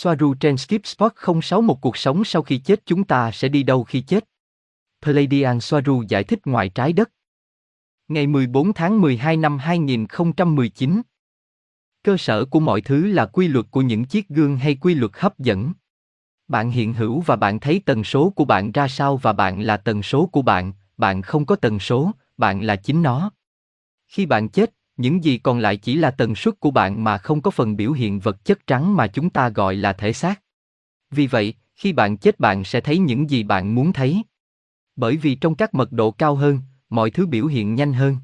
Soaru trên Skip Spot 06 một cuộc sống sau khi chết chúng ta sẽ đi đâu khi chết? Pleiadian Soaru giải thích ngoài trái đất. Ngày 14 tháng 12 năm 2019 Cơ sở của mọi thứ là quy luật của những chiếc gương hay quy luật hấp dẫn. Bạn hiện hữu và bạn thấy tần số của bạn ra sao và bạn là tần số của bạn, bạn không có tần số, bạn là chính nó. Khi bạn chết, những gì còn lại chỉ là tần suất của bạn mà không có phần biểu hiện vật chất trắng mà chúng ta gọi là thể xác. Vì vậy, khi bạn chết bạn sẽ thấy những gì bạn muốn thấy. Bởi vì trong các mật độ cao hơn, mọi thứ biểu hiện nhanh hơn.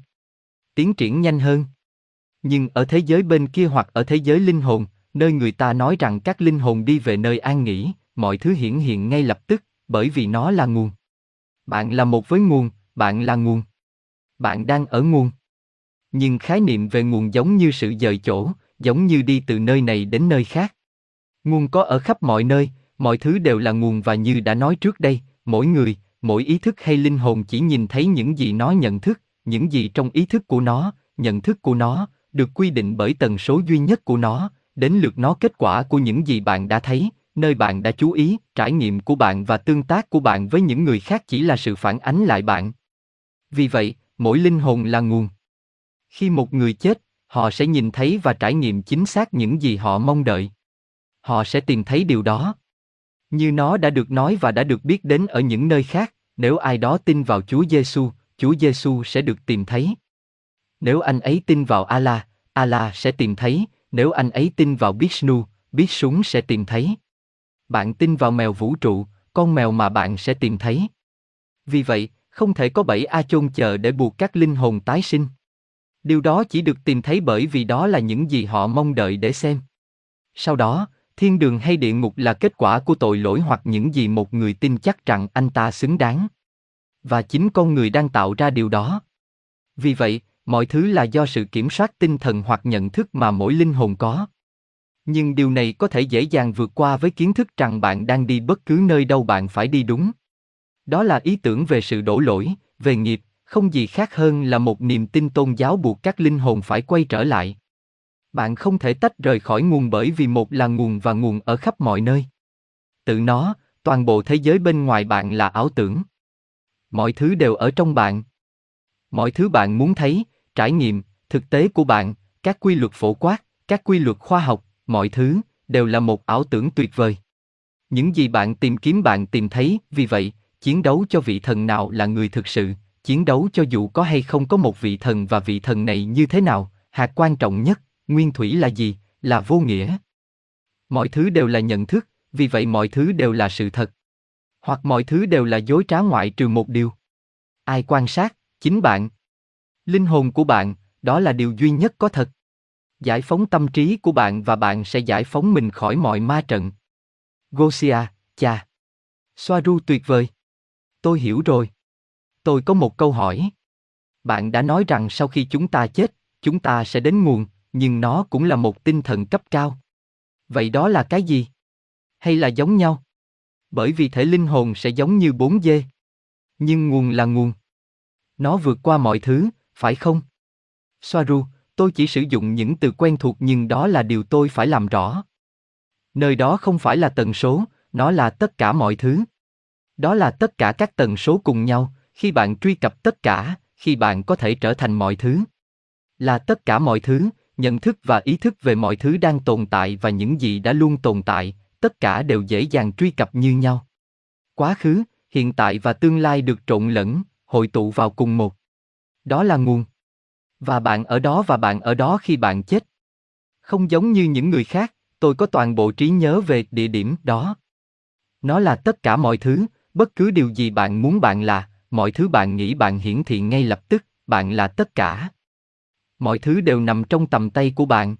Tiến triển nhanh hơn. Nhưng ở thế giới bên kia hoặc ở thế giới linh hồn, nơi người ta nói rằng các linh hồn đi về nơi an nghỉ, mọi thứ hiển hiện ngay lập tức, bởi vì nó là nguồn. Bạn là một với nguồn, bạn là nguồn. Bạn đang ở nguồn. Nhưng khái niệm về nguồn giống như sự dời chỗ, giống như đi từ nơi này đến nơi khác. Nguồn có ở khắp mọi nơi, mọi thứ đều là nguồn và như đã nói trước đây, mỗi người, mỗi ý thức hay linh hồn chỉ nhìn thấy những gì nó nhận thức, những gì trong ý thức của nó, nhận thức của nó, được quy định bởi tần số duy nhất của nó, đến lượt nó kết quả của những gì bạn đã thấy, nơi bạn đã chú ý, trải nghiệm của bạn và tương tác của bạn với những người khác chỉ là sự phản ánh lại bạn. Vì vậy, mỗi linh hồn là nguồn. Khi một người chết, họ sẽ nhìn thấy và trải nghiệm chính xác những gì họ mong đợi. Họ sẽ tìm thấy điều đó. Như nó đã được nói và đã được biết đến ở những nơi khác, nếu ai đó tin vào Chúa Giêsu, Chúa Giêsu sẽ được tìm thấy. Nếu anh ấy tin vào Allah, Allah sẽ tìm thấy, nếu anh ấy tin vào Vishnu, Vishnu sẽ tìm thấy. Bạn tin vào mèo vũ trụ, con mèo mà bạn sẽ tìm thấy. Vì vậy, không thể có bảy A chôn chờ để buộc các linh hồn tái sinh. Điều đó chỉ được tìm thấy bởi vì đó là những gì họ mong đợi để xem. Sau đó, thiên đường hay địa ngục là kết quả của tội lỗi hoặc những gì một người tin chắc rằng anh ta xứng đáng. Và chính con người đang tạo ra điều đó. Vì vậy, mọi thứ là do sự kiểm soát tinh thần hoặc nhận thức mà mỗi linh hồn có. Nhưng điều này có thể dễ dàng vượt qua với kiến thức rằng bạn đang đi bất cứ nơi đâu bạn phải đi đúng. Đó là ý tưởng về sự đổ lỗi, về nghiệp, không gì khác hơn là một niềm tin tôn giáo buộc các linh hồn phải quay trở lại. Bạn không thể tách rời khỏi nguồn bởi vì một là nguồn và nguồn ở khắp mọi nơi. Tự nó, toàn bộ thế giới bên ngoài bạn là ảo tưởng. Mọi thứ đều ở trong bạn. Mọi thứ bạn muốn thấy, trải nghiệm, thực tế của bạn, các quy luật phổ quát, các quy luật khoa học, mọi thứ đều là một ảo tưởng tuyệt vời. Những gì bạn tìm kiếm bạn tìm thấy, vì vậy, chiến đấu cho vị thần nào là người thực sự, chiến đấu cho dù có hay không có một vị thần và vị thần này như thế nào, hạt quan trọng nhất, nguyên thủy là gì, là vô nghĩa. Mọi thứ đều là nhận thức, vì vậy mọi thứ đều là sự thật. Hoặc mọi thứ đều là dối trá ngoại trừ một điều. Ai quan sát, chính bạn. Linh hồn của bạn, đó là điều duy nhất có thật. Giải phóng tâm trí của bạn và bạn sẽ giải phóng mình khỏi mọi ma trận. Gosia, cha. Soaru tuyệt vời. Tôi hiểu rồi. Tôi có một câu hỏi. Bạn đã nói rằng sau khi chúng ta chết, chúng ta sẽ đến nguồn, nhưng nó cũng là một tinh thần cấp cao. Vậy đó là cái gì? Hay là giống nhau? Bởi vì thể linh hồn sẽ giống như bốn dê. Nhưng nguồn là nguồn. Nó vượt qua mọi thứ, phải không? Soaru, tôi chỉ sử dụng những từ quen thuộc nhưng đó là điều tôi phải làm rõ. Nơi đó không phải là tần số, nó là tất cả mọi thứ. Đó là tất cả các tần số cùng nhau, khi bạn truy cập tất cả, khi bạn có thể trở thành mọi thứ. Là tất cả mọi thứ, nhận thức và ý thức về mọi thứ đang tồn tại và những gì đã luôn tồn tại, tất cả đều dễ dàng truy cập như nhau. Quá khứ, hiện tại và tương lai được trộn lẫn, hội tụ vào cùng một. Đó là nguồn. Và bạn ở đó và bạn ở đó khi bạn chết. Không giống như những người khác, tôi có toàn bộ trí nhớ về địa điểm đó. Nó là tất cả mọi thứ, bất cứ điều gì bạn muốn bạn là, mọi thứ bạn nghĩ bạn hiển thị ngay lập tức, bạn là tất cả. Mọi thứ đều nằm trong tầm tay của bạn.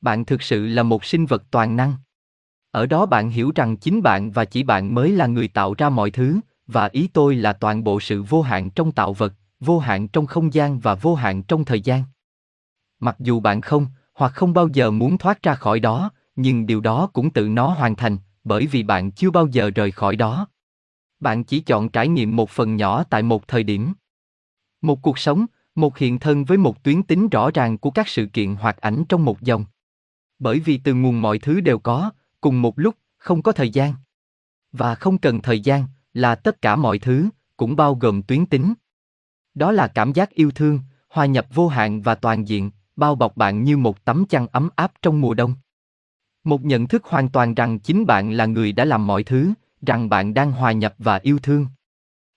Bạn thực sự là một sinh vật toàn năng. Ở đó bạn hiểu rằng chính bạn và chỉ bạn mới là người tạo ra mọi thứ, và ý tôi là toàn bộ sự vô hạn trong tạo vật, vô hạn trong không gian và vô hạn trong thời gian. Mặc dù bạn không, hoặc không bao giờ muốn thoát ra khỏi đó, nhưng điều đó cũng tự nó hoàn thành, bởi vì bạn chưa bao giờ rời khỏi đó. Bạn chỉ chọn trải nghiệm một phần nhỏ tại một thời điểm. Một cuộc sống, một hiện thân với một tuyến tính rõ ràng của các sự kiện hoặc ảnh trong một dòng. Bởi vì từ nguồn mọi thứ đều có, cùng một lúc, không có thời gian. Và không cần thời gian, là tất cả mọi thứ, cũng bao gồm tuyến tính. Đó là cảm giác yêu thương, hòa nhập vô hạn và toàn diện, bao bọc bạn như một tấm chăn ấm áp trong mùa đông. Một nhận thức hoàn toàn rằng chính bạn là người đã làm mọi thứ, rằng bạn đang hòa nhập và yêu thương.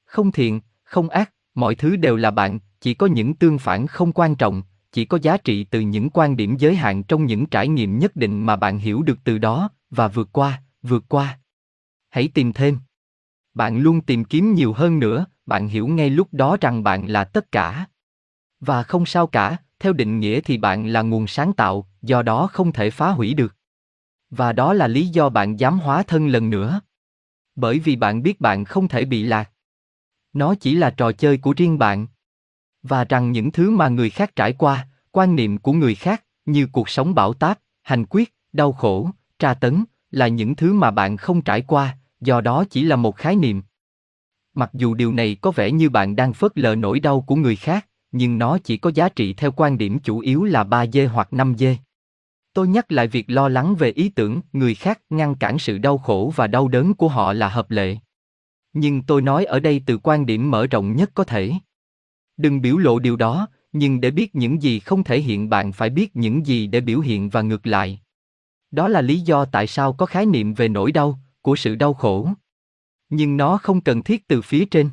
Không thiện, không ác, mọi thứ đều là bạn, chỉ có những tương phản không quan trọng, chỉ có giá trị từ những quan điểm giới hạn trong những trải nghiệm nhất định mà bạn hiểu được từ đó và vượt qua, vượt qua. Hãy tìm thêm. Bạn luôn tìm kiếm nhiều hơn nữa, bạn hiểu ngay lúc đó rằng bạn là tất cả. Và không sao cả, theo định nghĩa thì bạn là nguồn sáng tạo, do đó không thể phá hủy được. Và đó là lý do bạn dám hóa thân lần nữa. Bởi vì bạn biết bạn không thể bị lạc. Nó chỉ là trò chơi của riêng bạn. Và rằng những thứ mà người khác trải qua, quan niệm của người khác, như cuộc sống bão táp, hành quyết, đau khổ, tra tấn, là những thứ mà bạn không trải qua, do đó chỉ là một khái niệm. Mặc dù điều này có vẻ như bạn đang phớt lờ nỗi đau của người khác, nhưng nó chỉ có giá trị theo quan điểm chủ yếu là 3 dê hoặc 5 dê. Tôi nhắc lại việc lo lắng về ý tưởng người khác ngăn cản sự đau khổ và đau đớn của họ là hợp lệ. Nhưng tôi nói ở đây từ quan điểm mở rộng nhất có thể. Đừng biểu lộ điều đó, nhưng để biết những gì không thể hiện bạn phải biết những gì để biểu hiện và ngược lại. Đó là lý do tại sao có khái niệm về nỗi đau, của sự đau khổ. Nhưng nó không cần thiết từ phía trên.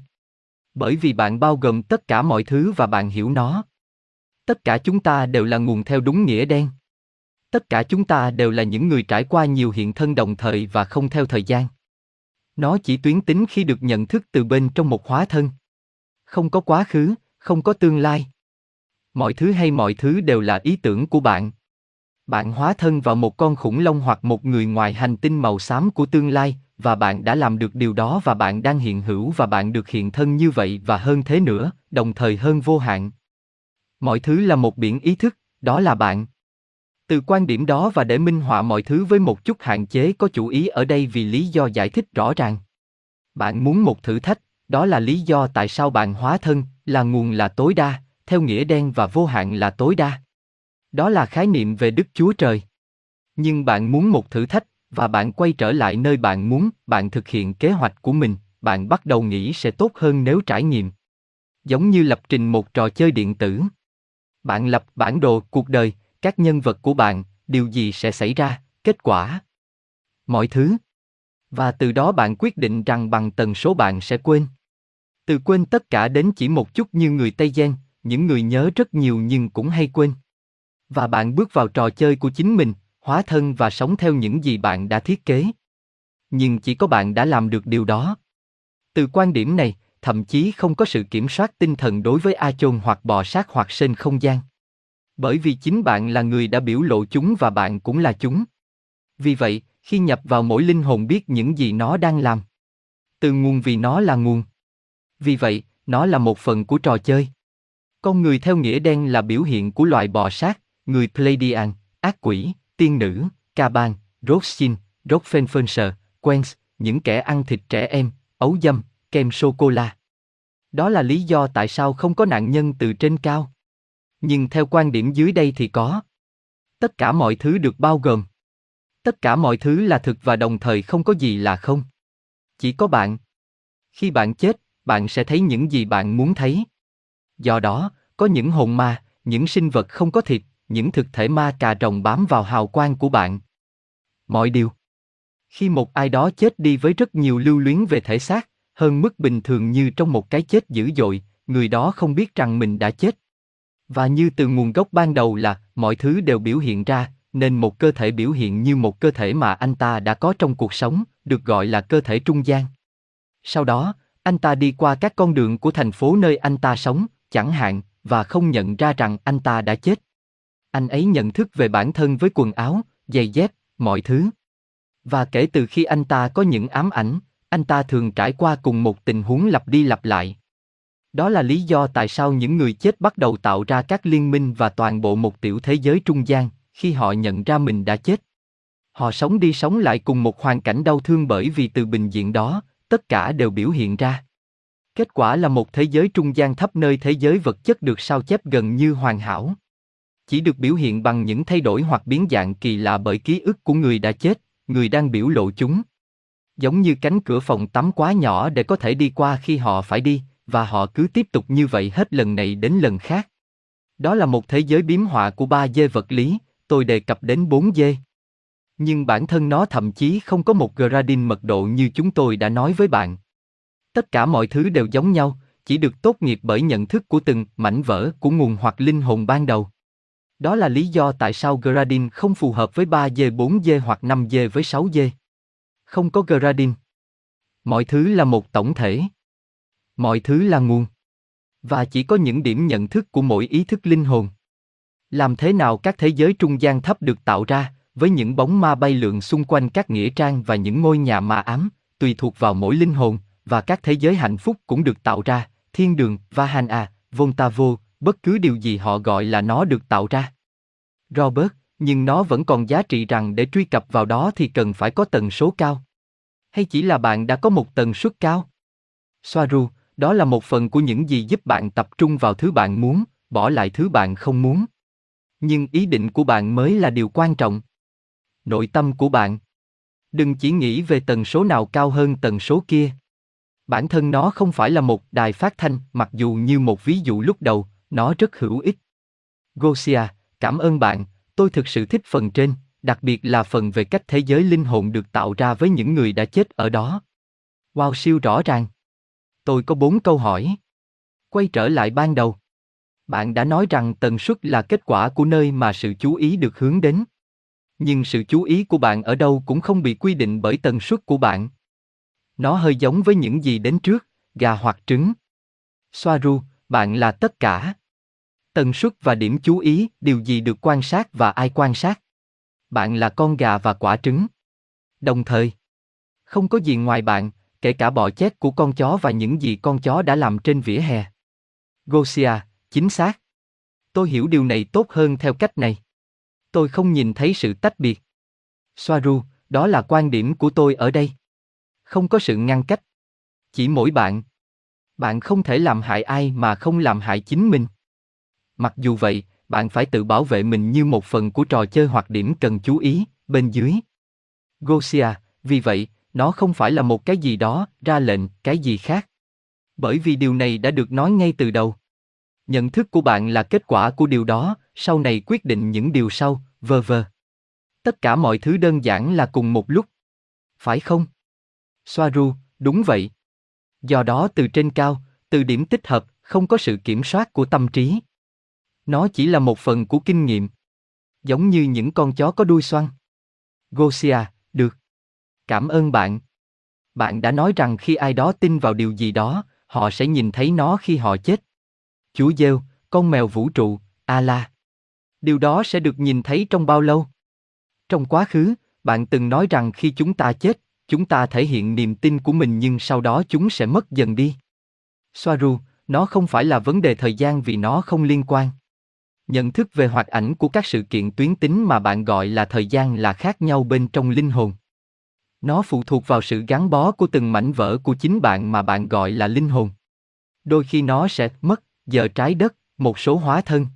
Bởi vì bạn bao gồm tất cả mọi thứ và bạn hiểu nó. Tất cả chúng ta đều là nguồn theo đúng nghĩa đen. Tất cả chúng ta đều là những người trải qua nhiều hiện thân đồng thời và không theo thời gian. Nó chỉ tuyến tính khi được nhận thức từ bên trong một hóa thân. Không có quá khứ, không có tương lai. Mọi thứ hay mọi thứ đều là ý tưởng của bạn. Bạn hóa thân vào một con khủng long hoặc một người ngoài hành tinh màu xám của tương lai, và bạn đã làm được điều đó và bạn đang hiện hữu và bạn được hiện thân như vậy và hơn thế nữa, đồng thời hơn vô hạn. Mọi thứ là một biển ý thức, đó là bạn. Từ quan điểm đó và để minh họa mọi thứ với một chút hạn chế có chủ ý ở đây vì lý do giải thích rõ ràng. Bạn muốn một thử thách, đó là lý do tại sao bạn hóa thân, là nguồn là tối đa, theo nghĩa đen và vô hạn là tối đa. Đó là khái niệm về Đức Chúa Trời. Nhưng bạn muốn một thử thách, và bạn quay trở lại nơi bạn muốn, bạn thực hiện kế hoạch của mình, bạn bắt đầu nghĩ sẽ tốt hơn nếu trải nghiệm. Giống như lập trình một trò chơi điện tử. Bạn lập bản đồ cuộc đời, các nhân vật của bạn, điều gì sẽ xảy ra, kết quả. Mọi thứ. Và từ đó bạn quyết định rằng bằng tần số bạn sẽ quên. Từ quên tất cả đến chỉ một chút như người Tây Gen, những người nhớ rất nhiều nhưng cũng hay quên. Và bạn bước vào trò chơi của chính mình, hóa thân và sống theo những gì bạn đã thiết kế. Nhưng chỉ có bạn đã làm được điều đó. Từ quan điểm này, thậm chí không có sự kiểm soát tinh thần đối với A chôn hoặc bò sát hoặc sên không gian. Bởi vì chính bạn là người đã biểu lộ chúng và bạn cũng là chúng. Vì vậy, khi nhập vào mỗi linh hồn biết những gì nó đang làm. Từ nguồn vì nó là nguồn. Vì vậy, nó là một phần của trò chơi. Con người theo nghĩa đen là biểu hiện của loài bò sát, người Pleiadian, ác quỷ, tiên nữ, ca bang, Rothschild, Rockefeller, Queens, những kẻ ăn thịt trẻ em, ấu dâm, kem sô-cô-la. Đó là lý do tại sao không có nạn nhân từ trên cao. Nhưng theo quan điểm dưới đây thì có. Tất cả mọi thứ được bao gồm. Tất cả mọi thứ là thực và đồng thời không có gì là không. Chỉ có bạn. Khi bạn chết, bạn sẽ thấy những gì bạn muốn thấy. Do đó, có những hồn ma, những sinh vật không có thịt, những thực thể ma cà rồng bám vào hào quang của bạn. Mọi điều. Khi một ai đó chết đi với rất nhiều lưu luyến về thể xác, hơn mức bình thường như trong một cái chết dữ dội, người đó không biết rằng mình đã chết. Và như từ nguồn gốc ban đầu là mọi thứ đều biểu hiện ra, nên một cơ thể biểu hiện như một cơ thể mà anh ta đã có trong cuộc sống, được gọi là cơ thể trung gian. Sau đó, anh ta đi qua các con đường của thành phố nơi anh ta sống, chẳng hạn, và không nhận ra rằng anh ta đã chết. Anh ấy nhận thức về bản thân với quần áo, giày dép, mọi thứ. Và kể từ khi anh ta có những ám ảnh, anh ta thường trải qua cùng một tình huống lặp đi lặp lại. Đó là lý do tại sao những người chết bắt đầu tạo ra các liên minh và toàn bộ một tiểu thế giới trung gian, khi họ nhận ra mình đã chết. Họ sống đi sống lại cùng một hoàn cảnh đau thương bởi vì từ bình diện đó, tất cả đều biểu hiện ra. Kết quả là một thế giới trung gian thấp nơi thế giới vật chất được sao chép gần như hoàn hảo. Chỉ được biểu hiện bằng những thay đổi hoặc biến dạng kỳ lạ bởi ký ức của người đã chết, người đang biểu lộ chúng. Giống như cánh cửa phòng tắm quá nhỏ để có thể đi qua khi họ phải đi, và họ cứ tiếp tục như vậy hết lần này đến lần khác. Đó là một thế giới biếm họa của ba dê vật lý, tôi đề cập đến bốn dê. Nhưng bản thân nó thậm chí không có một gradin mật độ như chúng tôi đã nói với bạn. Tất cả mọi thứ đều giống nhau, chỉ được tốt nghiệp bởi nhận thức của từng mảnh vỡ của nguồn hoặc linh hồn ban đầu. Đó là lý do tại sao gradin không phù hợp với 3D 4D hoặc 5D với 6D. Không có gradin. Mọi thứ là một tổng thể. Mọi thứ là nguồn. Và chỉ có những điểm nhận thức của mỗi ý thức linh hồn. Làm thế nào các thế giới trung gian thấp được tạo ra, với những bóng ma bay lượn xung quanh các nghĩa trang và những ngôi nhà ma ám, tùy thuộc vào mỗi linh hồn, và các thế giới hạnh phúc cũng được tạo ra, thiên đường, Vahana, Vontavo, bất cứ điều gì họ gọi là nó được tạo ra. Robert, nhưng nó vẫn còn giá trị rằng để truy cập vào đó thì cần phải có tần số cao. Hay chỉ là bạn đã có một tần suất cao? Soaru, đó là một phần của những gì giúp bạn tập trung vào thứ bạn muốn, bỏ lại thứ bạn không muốn. Nhưng ý định của bạn mới là điều quan trọng. Nội tâm của bạn. Đừng chỉ nghĩ về tần số nào cao hơn tần số kia. Bản thân nó không phải là một đài phát thanh, mặc dù như một ví dụ lúc đầu, nó rất hữu ích. Gosia, cảm ơn bạn, tôi thực sự thích phần trên, đặc biệt là phần về cách thế giới linh hồn được tạo ra với những người đã chết ở đó. Wow siêu rõ ràng. Tôi có bốn câu hỏi. Quay trở lại ban đầu. Bạn đã nói rằng tần suất là kết quả của nơi mà sự chú ý được hướng đến. Nhưng sự chú ý của bạn ở đâu cũng không bị quy định bởi tần suất của bạn. Nó hơi giống với những gì đến trước, gà hoặc trứng. Soaru, bạn là tất cả. Tần suất và điểm chú ý, điều gì được quan sát và ai quan sát. Bạn là con gà và quả trứng. Đồng thời, không có gì ngoài bạn, kể cả bọ chét của con chó và những gì con chó đã làm trên vỉa hè. Gosia, chính xác. Tôi hiểu điều này tốt hơn theo cách này. Tôi không nhìn thấy sự tách biệt. Soaru, đó là quan điểm của tôi ở đây. Không có sự ngăn cách. Chỉ mỗi bạn. Bạn không thể làm hại ai mà không làm hại chính mình. Mặc dù vậy, bạn phải tự bảo vệ mình như một phần của trò chơi hoặc điểm cần chú ý, bên dưới. Gosia, vì vậy, nó không phải là một cái gì đó, ra lệnh, cái gì khác. Bởi vì điều này đã được nói ngay từ đầu. Nhận thức của bạn là kết quả của điều đó, sau này quyết định những điều sau, vờ vờ. Tất cả mọi thứ đơn giản là cùng một lúc. Phải không? Soaru, đúng vậy. Do đó từ trên cao, từ điểm tích hợp, không có sự kiểm soát của tâm trí. Nó chỉ là một phần của kinh nghiệm. Giống như những con chó có đuôi xoăn. Gosia, được. Cảm ơn bạn. Bạn đã nói rằng khi ai đó tin vào điều gì đó, họ sẽ nhìn thấy nó khi họ chết. Chúa Giêsu, con mèo vũ trụ, Allah. Điều đó sẽ được nhìn thấy trong bao lâu? Trong quá khứ, bạn từng nói rằng khi chúng ta chết, chúng ta thể hiện niềm tin của mình nhưng sau đó chúng sẽ mất dần đi. Soaru, nó không phải là vấn đề thời gian vì nó không liên quan. Nhận thức về hoạt ảnh của các sự kiện tuyến tính mà bạn gọi là thời gian là khác nhau bên trong linh hồn. Nó phụ thuộc vào sự gắn bó của từng mảnh vỡ của chính bạn mà bạn gọi là linh hồn. Đôi khi nó sẽ mất, giờ trái đất, một số hóa thân.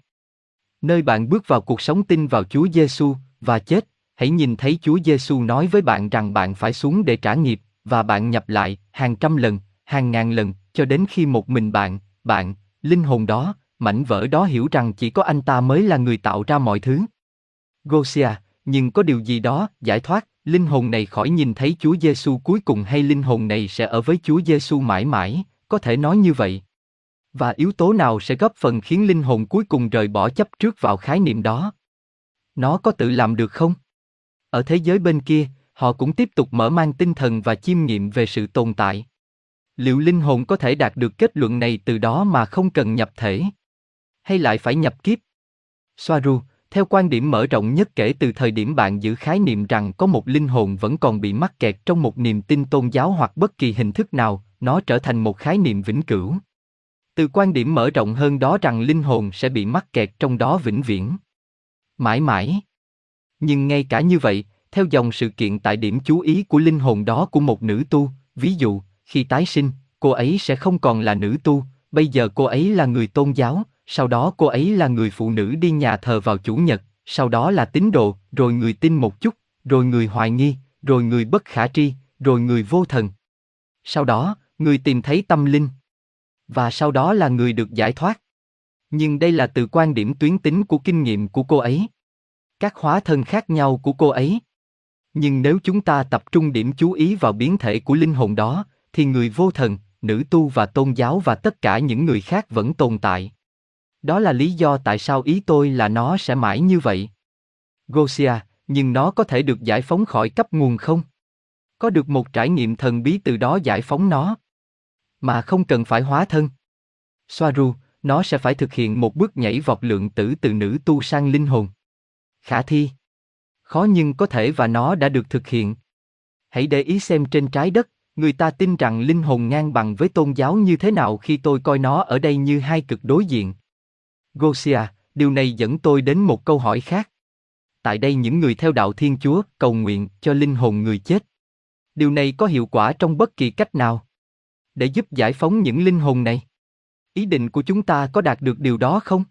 Nơi bạn bước vào cuộc sống tin vào Chúa Giêsu và chết, hãy nhìn thấy Chúa Giêsu nói với bạn rằng bạn phải xuống để trả nghiệp, và bạn nhập lại hàng trăm lần, hàng ngàn lần, cho đến khi một mình bạn, bạn, linh hồn đó, mảnh vỡ đó hiểu rằng chỉ có anh ta mới là người tạo ra mọi thứ. Gosia, nhưng có điều gì đó giải thoát, linh hồn này khỏi nhìn thấy Chúa Giêsu cuối cùng hay linh hồn này sẽ ở với Chúa Giêsu mãi mãi, có thể nói như vậy. Và yếu tố nào sẽ góp phần khiến linh hồn cuối cùng rời bỏ chấp trước vào khái niệm đó? Nó có tự làm được không? Ở thế giới bên kia, họ cũng tiếp tục mở mang tinh thần và chiêm nghiệm về sự tồn tại. Liệu linh hồn có thể đạt được kết luận này từ đó mà không cần nhập thể? Hay lại phải nhập kiếp? Soaru, theo quan điểm mở rộng nhất kể từ thời điểm bạn giữ khái niệm rằng có một linh hồn vẫn còn bị mắc kẹt trong một niềm tin tôn giáo hoặc bất kỳ hình thức nào, nó trở thành một khái niệm vĩnh cửu. Từ quan điểm mở rộng hơn đó rằng linh hồn sẽ bị mắc kẹt trong đó vĩnh viễn. Mãi mãi. Nhưng ngay cả như vậy, theo dòng sự kiện tại điểm chú ý của linh hồn đó của một nữ tu, ví dụ, khi tái sinh, cô ấy sẽ không còn là nữ tu, bây giờ cô ấy là người tôn giáo, sau đó cô ấy là người phụ nữ đi nhà thờ vào chủ nhật, sau đó là tín đồ, rồi người tin một chút, rồi người hoài nghi, rồi người bất khả tri, rồi người vô thần. Sau đó, người tìm thấy tâm linh. Và sau đó là người được giải thoát. Nhưng đây là từ quan điểm tuyến tính của kinh nghiệm của cô ấy. Các hóa thân khác nhau của cô ấy. Nhưng nếu chúng ta tập trung điểm chú ý vào biến thể của linh hồn đó, thì người vô thần, nữ tu và tôn giáo và tất cả những người khác vẫn tồn tại. Đó là lý do tại sao ý tôi là nó sẽ mãi như vậy. Gosia, nhưng nó có thể được giải phóng khỏi cấp nguồn không? Có được một trải nghiệm thần bí từ đó giải phóng nó. Mà không cần phải hóa thân. Soaru, nó sẽ phải thực hiện một bước nhảy vọt lượng tử từ nữ tu sang linh hồn. Khả thi. Khó nhưng có thể và nó đã được thực hiện. Hãy để ý xem trên trái đất, người ta tin rằng linh hồn ngang bằng với tôn giáo như thế nào khi tôi coi nó ở đây như hai cực đối diện. Gosia, điều này dẫn tôi đến một câu hỏi khác. Tại đây những người theo đạo Thiên Chúa cầu nguyện cho linh hồn người chết. Điều này có hiệu quả trong bất kỳ cách nào để giúp giải phóng những linh hồn này. Ý định của chúng ta có đạt được điều đó không?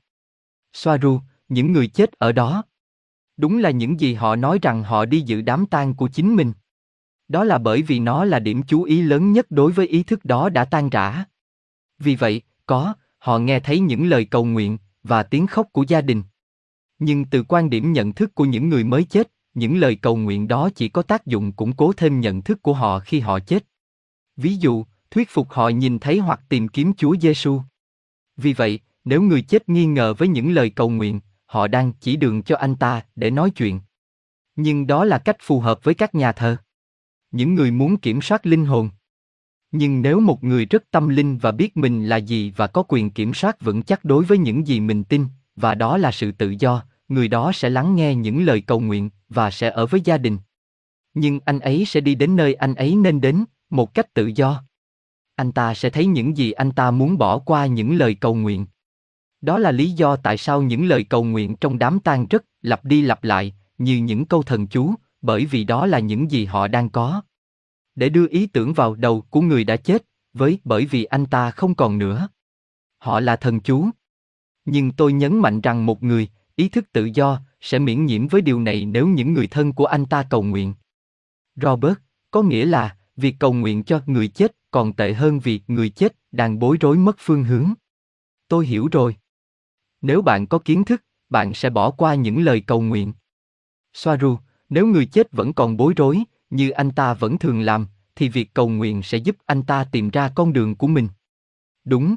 Soaru, những người chết ở đó. Đúng là những gì họ nói rằng họ đi dự đám tang của chính mình. Đó là bởi vì nó là điểm chú ý lớn nhất đối với ý thức đó đã tan rã. Vì vậy, có, họ nghe thấy những lời cầu nguyện và tiếng khóc của gia đình. Nhưng từ quan điểm nhận thức của những người mới chết, những lời cầu nguyện đó chỉ có tác dụng củng cố thêm nhận thức của họ khi họ chết. Ví dụ, thuyết phục họ nhìn thấy hoặc tìm kiếm Chúa Giêsu. Vì vậy, nếu người chết nghi ngờ với những lời cầu nguyện, họ đang chỉ đường cho anh ta để nói chuyện. Nhưng đó là cách phù hợp với các nhà thờ. Những người muốn kiểm soát linh hồn. Nhưng nếu một người rất tâm linh và biết mình là gì và có quyền kiểm soát vững chắc đối với những gì mình tin, và đó là sự tự do, người đó sẽ lắng nghe những lời cầu nguyện và sẽ ở với gia đình. Nhưng anh ấy sẽ đi đến nơi anh ấy nên đến, một cách tự do. Anh ta sẽ thấy những gì anh ta muốn bỏ qua những lời cầu nguyện. Đó là lý do tại sao những lời cầu nguyện trong đám tang rất lặp đi lặp lại, như những câu thần chú, bởi vì đó là những gì họ đang có. Để đưa ý tưởng vào đầu của người đã chết, với bởi vì anh ta không còn nữa. Họ là thần chú. Nhưng tôi nhấn mạnh rằng một người, ý thức tự do, sẽ miễn nhiễm với điều này nếu những người thân của anh ta cầu nguyện. Robert, có nghĩa là, việc cầu nguyện cho người chết còn tệ hơn việc người chết đang bối rối mất phương hướng. Tôi hiểu rồi. Nếu bạn có kiến thức, bạn sẽ bỏ qua những lời cầu nguyện. Soaru, nếu người chết vẫn còn bối rối, như anh ta vẫn thường làm, thì việc cầu nguyện sẽ giúp anh ta tìm ra con đường của mình. Đúng.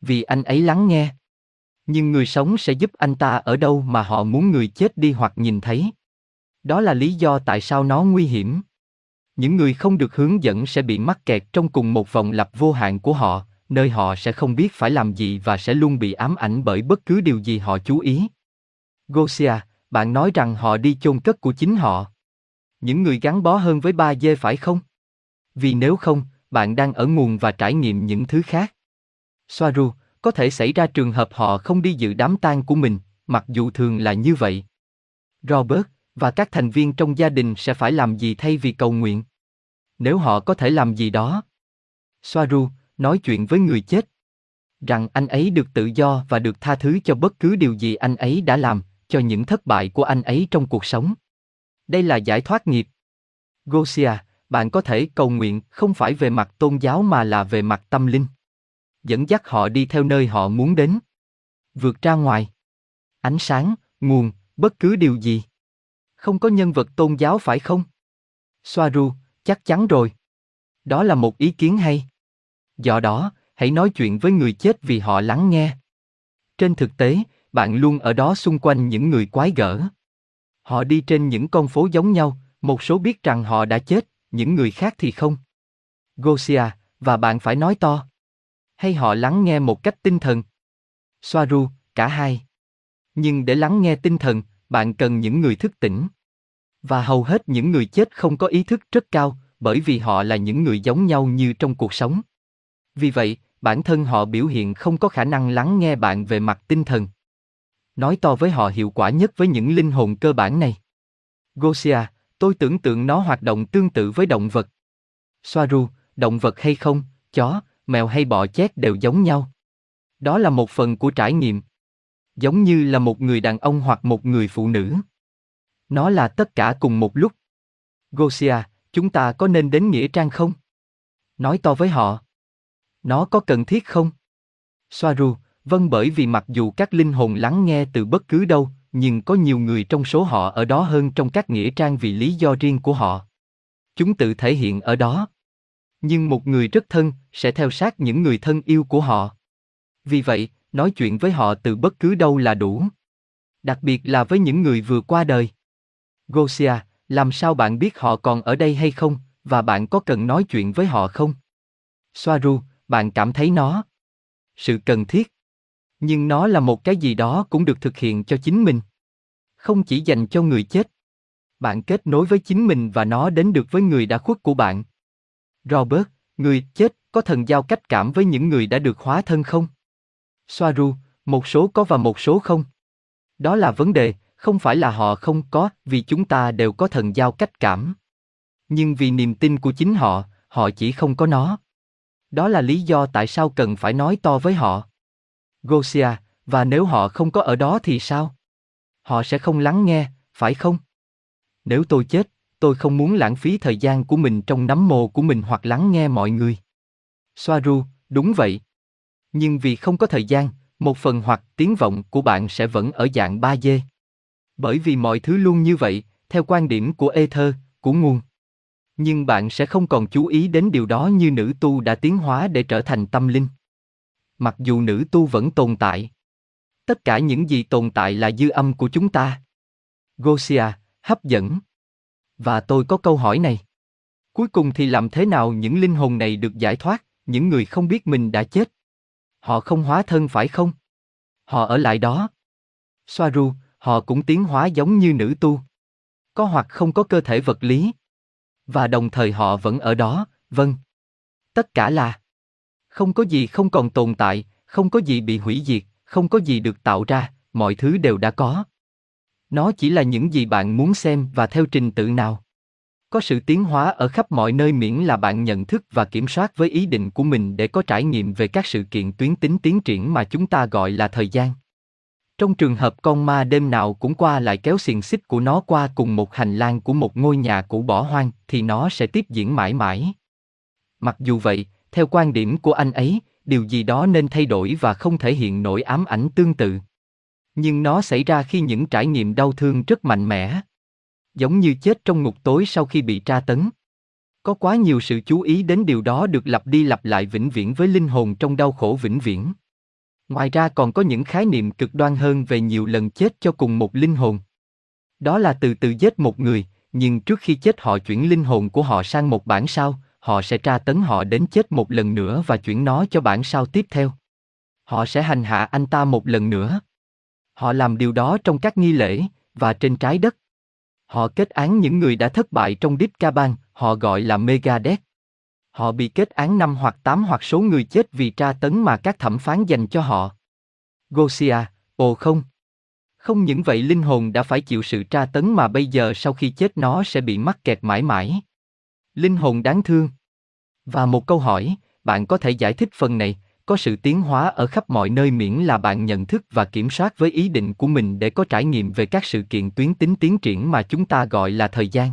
Vì anh ấy lắng nghe. Nhưng người sống sẽ giúp anh ta ở đâu mà họ muốn người chết đi hoặc nhìn thấy. Đó là lý do tại sao nó nguy hiểm. Những người không được hướng dẫn sẽ bị mắc kẹt trong cùng một vòng lặp vô hạn của họ, nơi họ sẽ không biết phải làm gì và sẽ luôn bị ám ảnh bởi bất cứ điều gì họ chú ý. Gosia, bạn nói rằng họ đi chôn cất của chính họ. Những người gắn bó hơn với ba dê phải không? Vì nếu không, bạn đang ở nguồn và trải nghiệm những thứ khác. Soaru, có thể xảy ra trường hợp họ không đi dự đám tang của mình, mặc dù thường là như vậy. Robert, và các thành viên trong gia đình sẽ phải làm gì thay vì cầu nguyện? Nếu họ có thể làm gì đó. Soaru, nói chuyện với người chết. Rằng anh ấy được tự do và được tha thứ cho bất cứ điều gì anh ấy đã làm, cho những thất bại của anh ấy trong cuộc sống. Đây là giải thoát nghiệp. Gosia, bạn có thể cầu nguyện không phải về mặt tôn giáo mà là về mặt tâm linh. Dẫn dắt họ đi theo nơi họ muốn đến. Vượt ra ngoài. Ánh sáng, nguồn, bất cứ điều gì. Không có nhân vật tôn giáo phải không? Soaru, chắc chắn rồi. Đó là một ý kiến hay. Do đó, hãy nói chuyện với người chết vì họ lắng nghe. Trên thực tế, bạn luôn ở đó xung quanh những người quái gở. Họ đi trên những con phố giống nhau, một số biết rằng họ đã chết, những người khác thì không. Gosia, và bạn phải nói to. Hay họ lắng nghe một cách tinh thần. Soaru, cả hai. Nhưng để lắng nghe tinh thần, bạn cần những người thức tỉnh. Và hầu hết những người chết không có ý thức rất cao, bởi vì họ là những người giống nhau như trong cuộc sống. Vì vậy, bản thân họ biểu hiện không có khả năng lắng nghe bạn về mặt tinh thần. Nói to với họ hiệu quả nhất với những linh hồn cơ bản này. Gosia, tôi tưởng tượng nó hoạt động tương tự với động vật. Soaru, động vật hay không, chó, mèo hay bọ chét đều giống nhau. Đó là một phần của trải nghiệm. Giống như là một người đàn ông hoặc một người phụ nữ. Nó là tất cả cùng một lúc. Gosia, chúng ta có nên đến Nghĩa Trang không? Nói to với họ. Nó có cần thiết không? Soaru, vâng bởi vì mặc dù các linh hồn lắng nghe từ bất cứ đâu, nhưng có nhiều người trong số họ ở đó hơn trong các nghĩa trang vì lý do riêng của họ. Chúng tự thể hiện ở đó. Nhưng một người rất thân sẽ theo sát những người thân yêu của họ. Vì vậy, nói chuyện với họ từ bất cứ đâu là đủ. Đặc biệt là với những người vừa qua đời. Gosia, làm sao bạn biết họ còn ở đây hay không, và bạn có cần nói chuyện với họ không? Soaru, bạn cảm thấy nó. Sự cần thiết. Nhưng nó là một cái gì đó cũng được thực hiện cho chính mình. Không chỉ dành cho người chết. Bạn kết nối với chính mình và nó đến được với người đã khuất của bạn. Robert, người chết có thần giao cách cảm với những người đã được hóa thân không? Soaru, một số có và một số không. Đó là vấn đề, không phải là họ không có, vì chúng ta đều có thần giao cách cảm. Nhưng vì niềm tin của chính họ, họ chỉ không có nó. Đó là lý do tại sao cần phải nói to với họ. Gosia, và nếu họ không có ở đó thì sao? Họ sẽ không lắng nghe, phải không? Nếu tôi chết, tôi không muốn lãng phí thời gian của mình trong nắm mồ của mình hoặc lắng nghe mọi người. Soaru, đúng vậy. Nhưng vì không có thời gian, một phần hoặc tiếng vọng của bạn sẽ vẫn ở dạng 3D. Bởi vì mọi thứ luôn như vậy, theo quan điểm của Ether, của nguồn. Nhưng bạn sẽ không còn chú ý đến điều đó như nữ tu đã tiến hóa để trở thành tâm linh. Mặc dù nữ tu vẫn tồn tại. Tất cả những gì tồn tại là dư âm của chúng ta. Gosia, hấp dẫn. Và tôi có câu hỏi này. Cuối cùng thì làm thế nào những linh hồn này được giải thoát, những người không biết mình đã chết? Họ không hóa thân phải không? Họ ở lại đó. Soaru, họ cũng tiến hóa giống như nữ tu. Có hoặc không có cơ thể vật lý. Và đồng thời họ vẫn ở đó, vâng. Tất cả là không có gì không còn tồn tại, không có gì bị hủy diệt, không có gì được tạo ra, mọi thứ đều đã có. Nó chỉ là những gì bạn muốn xem và theo trình tự nào. Có sự tiến hóa ở khắp mọi nơi miễn là bạn nhận thức và kiểm soát với ý định của mình để có trải nghiệm về các sự kiện tuyến tính tiến triển mà chúng ta gọi là thời gian. Trong trường hợp con ma đêm nào cũng qua lại kéo xiềng xích của nó qua cùng một hành lang của một ngôi nhà cũ bỏ hoang, thì nó sẽ tiếp diễn mãi mãi. Mặc dù vậy, theo quan điểm của anh ấy, điều gì đó nên thay đổi và không thể hiện nổi ám ảnh tương tự. Nhưng nó xảy ra khi những trải nghiệm đau thương rất mạnh mẽ. Giống như chết trong ngục tối sau khi bị tra tấn. Có quá nhiều sự chú ý đến điều đó được lặp đi lặp lại vĩnh viễn với linh hồn trong đau khổ vĩnh viễn. Ngoài ra còn có những khái niệm cực đoan hơn về nhiều lần chết cho cùng một linh hồn. Đó là từ từ giết một người, nhưng trước khi chết họ chuyển linh hồn của họ sang một bản sao, họ sẽ tra tấn họ đến chết một lần nữa và chuyển nó cho bản sao tiếp theo. Họ sẽ hành hạ anh ta một lần nữa. Họ làm điều đó trong các nghi lễ, và trên trái đất. Họ kết án những người đã thất bại trong Ditkaban, họ gọi là Megadeth. Họ bị kết án năm hoặc tám hoặc số người chết vì tra tấn mà các thẩm phán dành cho họ. Gosia, ồ không. Không những vậy linh hồn đã phải chịu sự tra tấn mà bây giờ sau khi chết nó sẽ bị mắc kẹt mãi mãi. Linh hồn đáng thương. Và một câu hỏi, bạn có thể giải thích phần này, có sự tiến hóa ở khắp mọi nơi miễn là bạn nhận thức và kiểm soát với ý định của mình để có trải nghiệm về các sự kiện tuyến tính tiến triển mà chúng ta gọi là thời gian.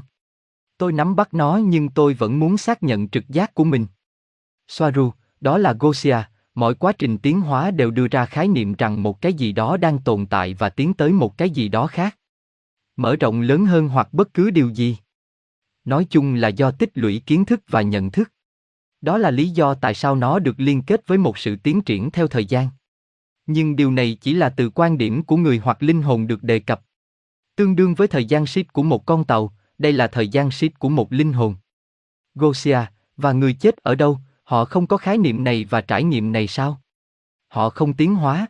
Tôi nắm bắt nó nhưng tôi vẫn muốn xác nhận trực giác của mình. Soaru, đó là Gosia, mọi quá trình tiến hóa đều đưa ra khái niệm rằng một cái gì đó đang tồn tại và tiến tới một cái gì đó khác. Mở rộng lớn hơn hoặc bất cứ điều gì. Nói chung là do tích lũy kiến thức và nhận thức. Đó là lý do tại sao nó được liên kết với một sự tiến triển theo thời gian. Nhưng điều này chỉ là từ quan điểm của người hoặc linh hồn được đề cập. Tương đương với thời gian ship của một con tàu, đây là thời gian ship của một linh hồn. Gosia, và người chết ở đâu, họ không có khái niệm này và trải nghiệm này sao? Họ không tiến hóa.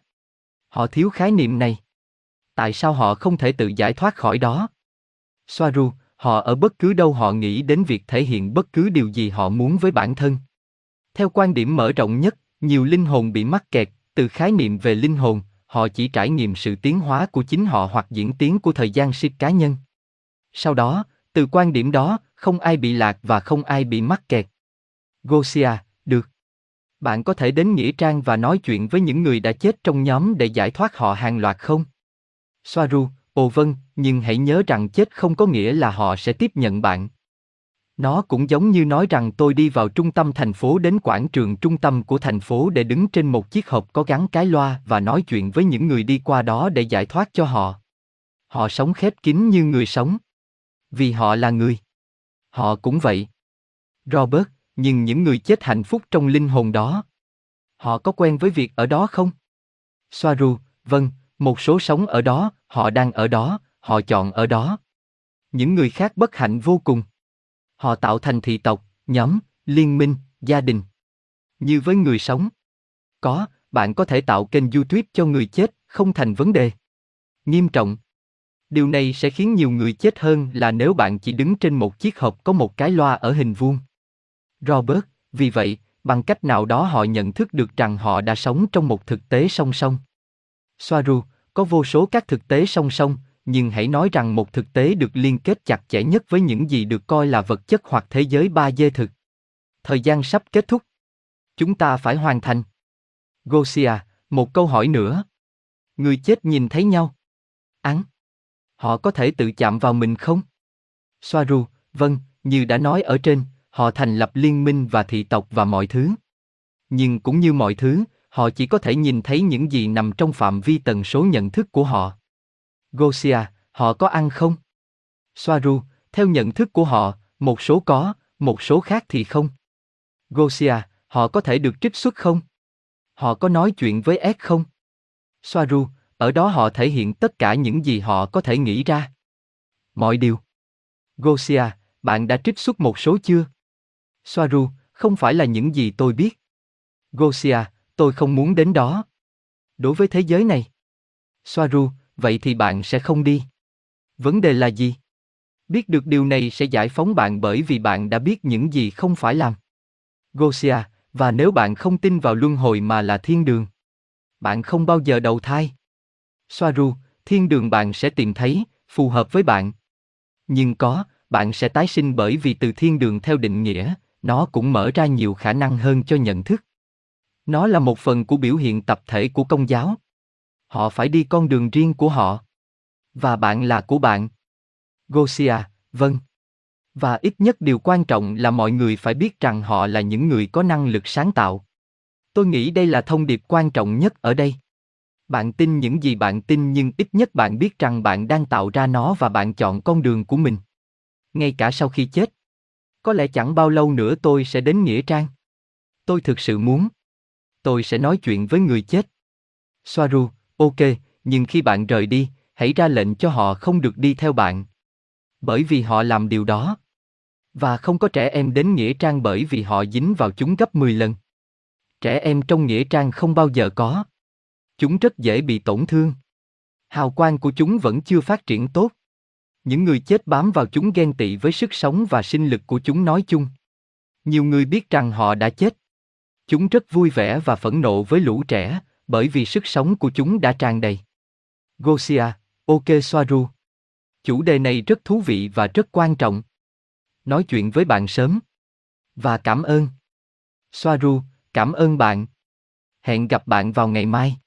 Họ thiếu khái niệm này. Tại sao họ không thể tự giải thoát khỏi đó? Soaru, họ ở bất cứ đâu họ nghĩ đến việc thể hiện bất cứ điều gì họ muốn với bản thân. Theo quan điểm mở rộng nhất, nhiều linh hồn bị mắc kẹt, từ khái niệm về linh hồn, họ chỉ trải nghiệm sự tiến hóa của chính họ hoặc diễn tiến của thời gian ship cá nhân. Sau đó, từ quan điểm đó, không ai bị lạc và không ai bị mắc kẹt. Gosia, được. Bạn có thể đến Nghĩa Trang và nói chuyện với những người đã chết trong nhóm để giải thoát họ hàng loạt không? Soaru, ồ vâng, nhưng hãy nhớ rằng chết không có nghĩa là họ sẽ tiếp nhận bạn. Nó cũng giống như nói rằng tôi đi vào trung tâm thành phố đến quảng trường trung tâm của thành phố để đứng trên một chiếc hộp có gắn cái loa và nói chuyện với những người đi qua đó để giải thoát cho họ. Họ sống khép kín như người sống. Vì họ là người. Họ cũng vậy. Robert, nhưng những người chết hạnh phúc trong linh hồn đó. Họ có quen với việc ở đó không? Soaru, vâng, một số sống ở đó, họ đang ở đó, họ chọn ở đó. Những người khác bất hạnh vô cùng. Họ tạo thành thị tộc, nhóm, liên minh, gia đình. Như với người sống. Có, bạn có thể tạo kênh YouTube cho người chết, không thành vấn đề. Nghiêm trọng. Điều này sẽ khiến nhiều người chết hơn là nếu bạn chỉ đứng trên một chiếc hộp có một cái loa ở hình vuông. Robert, vì vậy, bằng cách nào đó họ nhận thức được rằng họ đã sống trong một thực tế song song. Soaru, có vô số các thực tế song song, nhưng hãy nói rằng một thực tế được liên kết chặt chẽ nhất với những gì được coi là vật chất hoặc thế giới ba dê thực. Thời gian sắp kết thúc. Chúng ta phải hoàn thành. Gosia, một câu hỏi nữa. Người chết nhìn thấy nhau. Án. Họ có thể tự chạm vào mình không? Soaru, vâng, như đã nói ở trên, họ thành lập liên minh và thị tộc và mọi thứ. Nhưng cũng như mọi thứ, họ chỉ có thể nhìn thấy những gì nằm trong phạm vi tần số nhận thức của họ. Gosia, họ có ăn không? Soaru, theo nhận thức của họ, một số có, một số khác thì không. Gosia, họ có thể được trích xuất không? Họ có nói chuyện với S không? Soaru, ở đó họ thể hiện tất cả những gì họ có thể nghĩ ra. Mọi điều. Gosia, bạn đã trích xuất một số chưa? Soaru, không phải là những gì tôi biết. Gosia, tôi không muốn đến đó. Đối với thế giới này. Soaru, vậy thì bạn sẽ không đi. Vấn đề là gì? Biết được điều này sẽ giải phóng bạn bởi vì bạn đã biết những gì không phải làm. Gosia, và nếu bạn không tin vào luân hồi mà là thiên đường, bạn không bao giờ đầu thai. Soaru, thiên đường bạn sẽ tìm thấy, phù hợp với bạn. Nhưng có, bạn sẽ tái sinh bởi vì từ thiên đường theo định nghĩa, nó cũng mở ra nhiều khả năng hơn cho nhận thức. Nó là một phần của biểu hiện tập thể của công giáo. Họ phải đi con đường riêng của họ. Và bạn là của bạn. Gosia, vâng. Và ít nhất điều quan trọng là mọi người phải biết rằng họ là những người có năng lực sáng tạo. Tôi nghĩ đây là thông điệp quan trọng nhất ở đây. Bạn tin những gì bạn tin nhưng ít nhất bạn biết rằng bạn đang tạo ra nó và bạn chọn con đường của mình. Ngay cả sau khi chết. Có lẽ chẳng bao lâu nữa tôi sẽ đến Nghĩa Trang. Tôi thực sự muốn. Tôi sẽ nói chuyện với người chết. Soaru, ok, nhưng khi bạn rời đi, hãy ra lệnh cho họ không được đi theo bạn. Bởi vì họ làm điều đó. Và không có trẻ em đến Nghĩa Trang bởi vì họ dính vào chúng gấp 10 lần. Trẻ em trong Nghĩa Trang không bao giờ có. Chúng rất dễ bị tổn thương. Hào quang của chúng vẫn chưa phát triển tốt. Những người chết bám vào chúng ghen tị với sức sống và sinh lực của chúng nói chung. Nhiều người biết rằng họ đã chết. Chúng rất vui vẻ và phẫn nộ với lũ trẻ, bởi vì sức sống của chúng đã tràn đầy. Gosia, Ok Soaru. Chủ đề này rất thú vị và rất quan trọng. Nói chuyện với bạn sớm. Và cảm ơn. Soaru, cảm ơn bạn. Hẹn gặp bạn vào ngày mai.